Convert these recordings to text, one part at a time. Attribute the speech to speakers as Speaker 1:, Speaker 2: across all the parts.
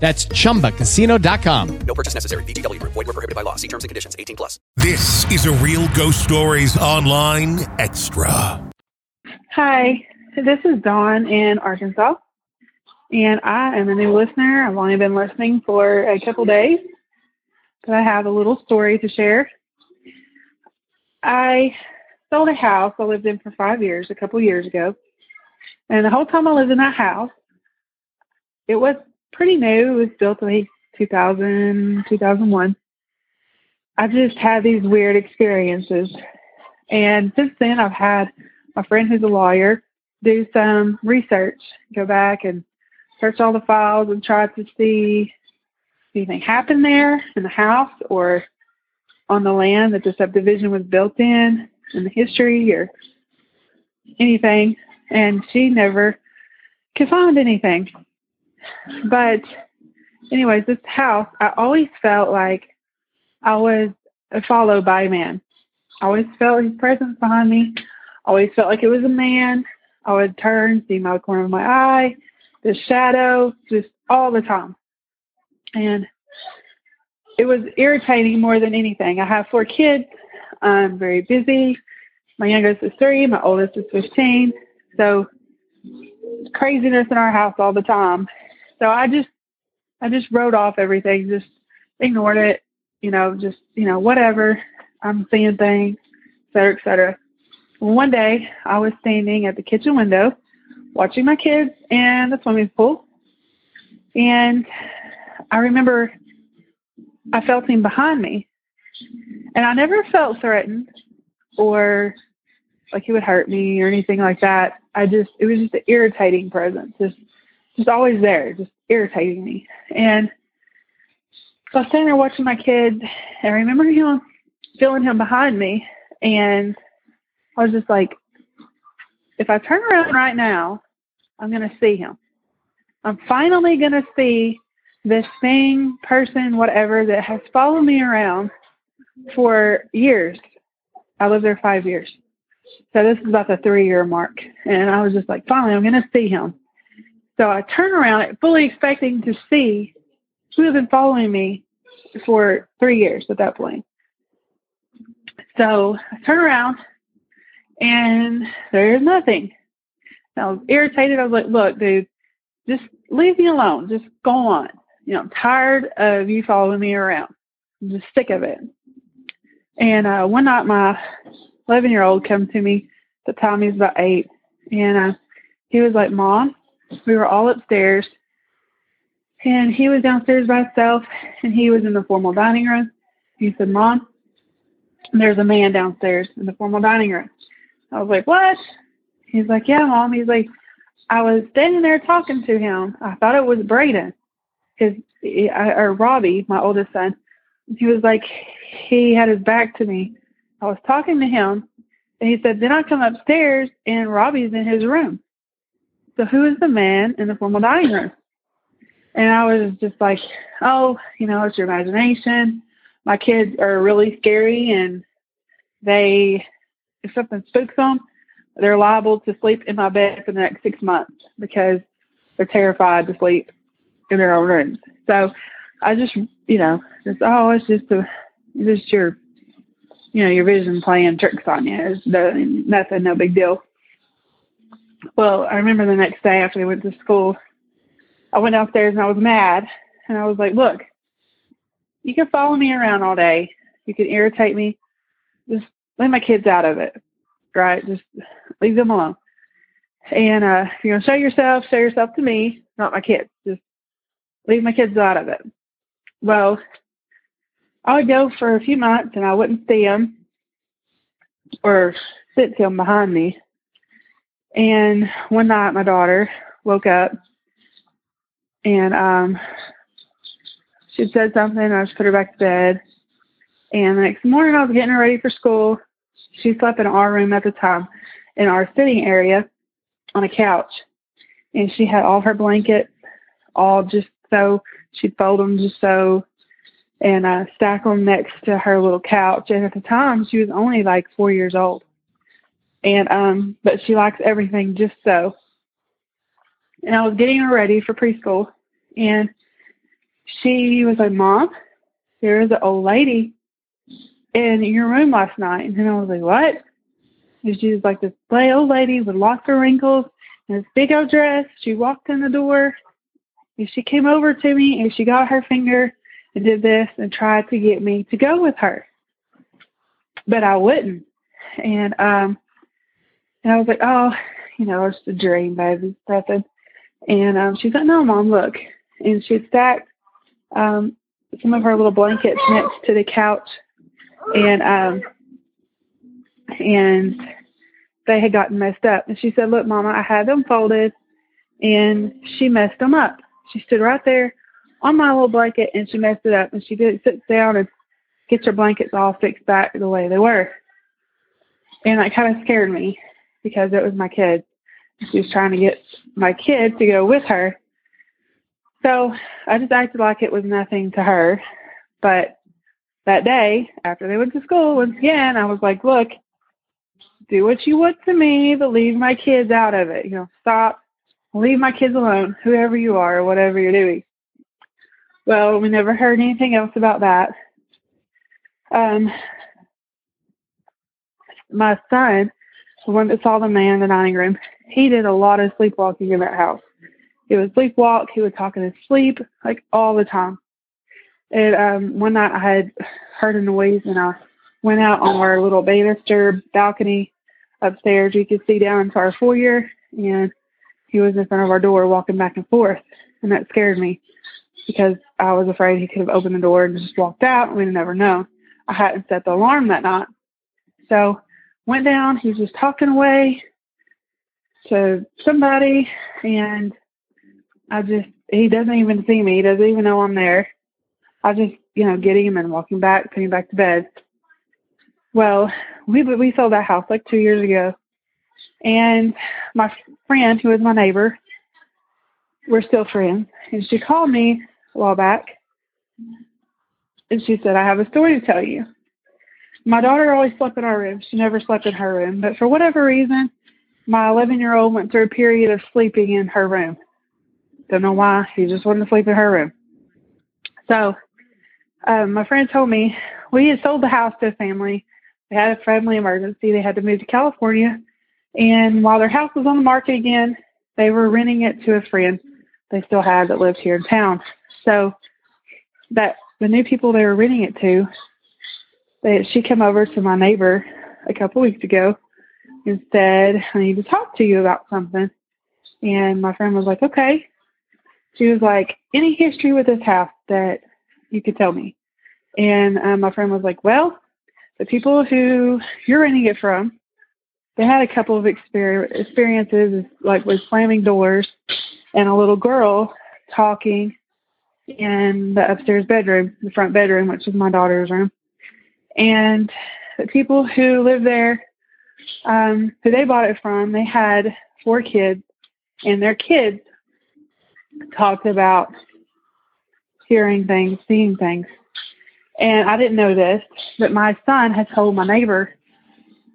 Speaker 1: That's chumbacasino.com.
Speaker 2: No purchase necessary. VGW Group. Void were prohibited by law. See terms and conditions. 18 plus.
Speaker 3: This is a Real Ghost Stories Online Extra.
Speaker 4: Hi, this is Dawn in Arkansas, and I am a new listener. I've only been listening for a couple days, but I have a little story to share. I sold a house I lived in for five years a couple years ago, and the whole time I lived in that house, it was pretty new. It was built like 2000, 2001. I've just had these weird experiences. And since then, I've had my friend who's a lawyer do some research, go back and search all the files and try to see anything happened there in the house or on the land that the subdivision was built in, in the history or anything. And she never could find anything. But, anyways, this house, I always felt like I was followed by a man. I always felt his presence behind me. Always felt like it was a man. I would turn, see my corner of my eye, the shadow, just all the time. And it was irritating more than anything. I have four kids. I'm very busy. My youngest is three. My oldest is 15. So craziness in our house all the time. So I just, I just wrote off everything, just ignored it, you know, just, you know, whatever. I'm seeing things, et cetera, et cetera. One day I was standing at the kitchen window watching my kids and the swimming pool. And I remember I felt him behind me. And I never felt threatened or like he would hurt me or anything like that. I just, it was just an irritating presence, just, just always there, just irritating me. And so I was sitting there watching my kids, and I remember him feeling him behind me, and I was just like, if I turn around right now, I'm going to see him. I'm finally going to see this thing, person, whatever that has followed me around for years. I lived there five years. So this is about the three year mark. And I was just like, finally, I'm going to see him. So I turn around, fully expecting to see who had been following me for three years at that point. So I turn around and there's nothing. I was irritated. I was like, look, dude, just leave me alone. Just go on. You know, I'm tired of you following me around. I'm just sick of it. And uh, one night, my 11 year old come to me. The time, he was about eight. And uh, he was like, Mom, we were all upstairs. And he was downstairs by himself. And he was in the formal dining room. He said, Mom, there's a man downstairs in the formal dining room. I was like, What? He's like, Yeah, Mom. He's like, I was standing there talking to him. I thought it was Braden, his or Robbie, my oldest son. He was like, he had his back to me. I was talking to him, and he said, then I come upstairs, and Robbie's in his room. So who is the man in the formal dining room? And I was just like, oh, you know, it's your imagination. My kids are really scary, and they, if something spooks them, they're liable to sleep in my bed for the next six months because they're terrified to sleep in their own rooms. So I just, you know, just oh, it's just a, just your, you know, your vision playing tricks on you. It's no, nothing, no big deal. Well, I remember the next day after they went to school, I went downstairs and I was mad, and I was like, look, you can follow me around all day, you can irritate me, just leave my kids out of it, right? Just leave them alone. And uh, if you're gonna show yourself, show yourself to me, not my kids. Just leave my kids out of it. Well, I would go for a few months and I wouldn't see them or sit them behind me. And one night, my daughter woke up and um, she said something. I just put her back to bed. And the next morning, I was getting her ready for school. She slept in our room at the time, in our sitting area, on a couch, and she had all her blankets all just so she'd fold them just so and uh, stack them next to her little couch. And at the time, she was only like four years old, and um, but she likes everything just so. And I was getting her ready for preschool, and she was like, "Mom, there is an old lady in your room last night," and I was like, "What?" And she was like this old lady with lots of wrinkles and this big old dress. She walked in the door and she came over to me and she got her finger and did this and tried to get me to go with her. But I wouldn't. And um and I was like, Oh, you know, it's a dream, baby, nothing. And um she's like, No, mom, look and she stacked um some of her little blankets next to the couch and um and they had gotten messed up. And she said, Look, Mama, I had them folded and she messed them up. She stood right there on my little blanket and she messed it up. And she did sit down and get her blankets all fixed back the way they were. And that kind of scared me because it was my kid. She was trying to get my kid to go with her. So I just acted like it was nothing to her. But that day, after they went to school, once again, I was like, look, do what you want to me, but leave my kids out of it. You know, stop, leave my kids alone, whoever you are, or whatever you're doing. Well, we never heard anything else about that. Um, my son, one that saw the man in the dining room, he did a lot of sleepwalking in that house. He would sleepwalk, he would talk in his sleep, like all the time. And um, one night I had heard a noise and I went out on our little banister balcony upstairs. You could see down into our foyer, and he was in front of our door walking back and forth, and that scared me because I was afraid he could have opened the door and just walked out. We'd never know. I hadn't set the alarm that night, so went down. He was just talking away to somebody, and I just he doesn't even see me. He doesn't even know I'm there. I just you know getting him and walking back, putting him back to bed. Well, we we sold that house like two years ago, and my friend, who is my neighbor, we're still friends, and she called me a while back, and she said, "I have a story to tell you." My daughter always slept in our room. She never slept in her room, but for whatever reason, my 11 year old went through a period of sleeping in her room. Don't know why. She just wanted to sleep in her room. So, um, my friend told me we had sold the house to a family they had a family emergency. They had to move to California. And while their house was on the market again, they were renting it to a friend they still had that lived here in town. So that the new people they were renting it to, she came over to my neighbor a couple weeks ago and said, I need to talk to you about something. And my friend was like, okay. She was like, any history with this house that you could tell me? And um, my friend was like, well, the people who you're renting it from, they had a couple of exper- experiences, like with slamming doors and a little girl talking in the upstairs bedroom, the front bedroom, which is my daughter's room. And the people who live there, um, who they bought it from, they had four kids, and their kids talked about hearing things, seeing things. And I didn't know this, but my son had told my neighbor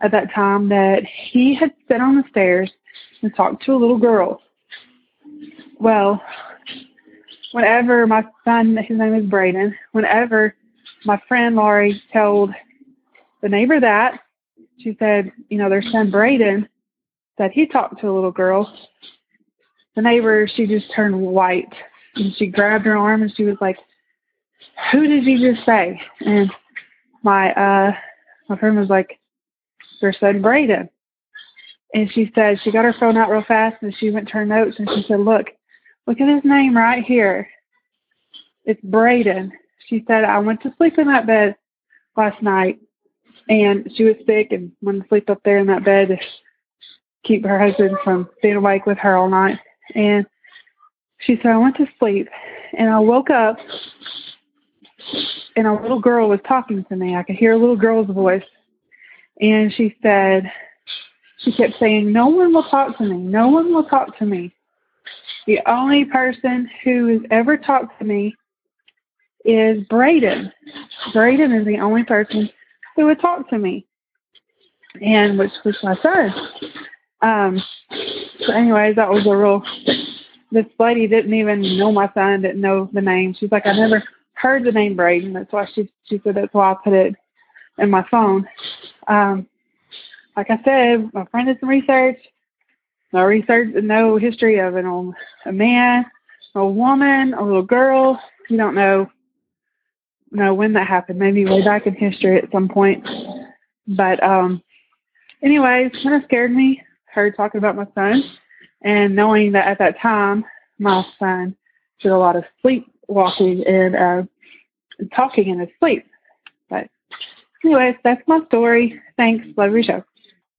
Speaker 4: at that time that he had sat on the stairs and talked to a little girl. Well, whenever my son, his name is Braden, whenever my friend Laurie told the neighbor that, she said, you know, their son Braden said he talked to a little girl. The neighbor, she just turned white and she grabbed her arm and she was like, Who did you just say? And my uh my friend was like, Their son Braden. And she said she got her phone out real fast and she went to her notes and she said, Look, look at his name right here. It's Braden. She said, I went to sleep in that bed last night and she was sick and wanted to sleep up there in that bed to keep her husband from being awake with her all night. And she said, I went to sleep and I woke up and a little girl was talking to me. I could hear a little girl's voice. And she said, she kept saying, No one will talk to me. No one will talk to me. The only person who has ever talked to me is Braden. Braden is the only person who would talk to me, and which was my son. Um, so, anyways, that was a real. This lady didn't even know my son, didn't know the name. She's like, I never heard the name Braden. That's why she she said that's why I put it in my phone. Um, like I said, my friend did some research. No research, no history of an old a man, a woman, a little girl. You don't know know when that happened. Maybe way back in history at some point. But um, anyways, kind of scared me. Her talking about my son, and knowing that at that time my son did a lot of sleepwalking and uh, talking in his sleep. But anyways, that's my story. Thanks. Love your show.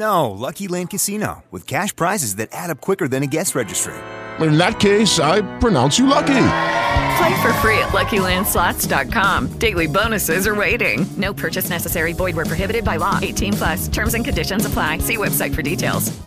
Speaker 5: No, Lucky Land Casino, with cash prizes that add up quicker than a guest registry.
Speaker 6: In that case, I pronounce you lucky.
Speaker 7: Play for free at LuckyLandSlots.com. Daily bonuses are waiting. No purchase necessary. Void where prohibited by law. 18 plus. Terms and conditions apply. See website for details.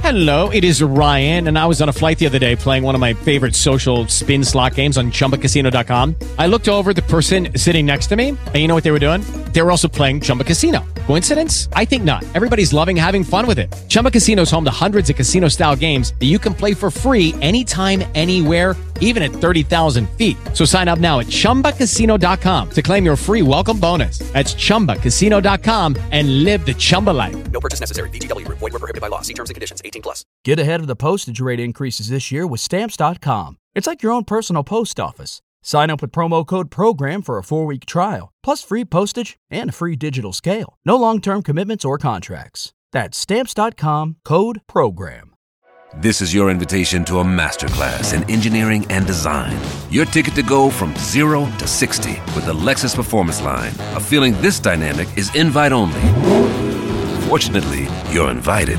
Speaker 1: Hello, it is Ryan, and I was on a flight the other day playing one of my favorite social spin slot games on ChumbaCasino.com. I looked over the person sitting next to me, and you know what they were doing? They were also playing Chumba Casino. Coincidence? I think not. Everybody's loving having fun with it. Chumba Casino is home to hundreds of casino-style games that you can play for free anytime, anywhere, even at 30,000 feet. So sign up now at ChumbaCasino.com to claim your free welcome bonus. That's ChumbaCasino.com and live the Chumba life.
Speaker 2: No purchase necessary. VGW. Void were prohibited by law. See terms and conditions. 18 plus.
Speaker 8: Get ahead of the postage rate increases this year with Stamps.com. It's like your own personal post office. Sign up with promo code PROGRAM for a four-week trial, plus free postage and a free digital scale. No long-term commitments or contracts. That's Stamps.com, code PROGRAM.
Speaker 9: This is your invitation to a masterclass in engineering and design. Your ticket to go from zero to 60 with the Lexus Performance Line. A feeling this dynamic is invite only. Fortunately, you're invited.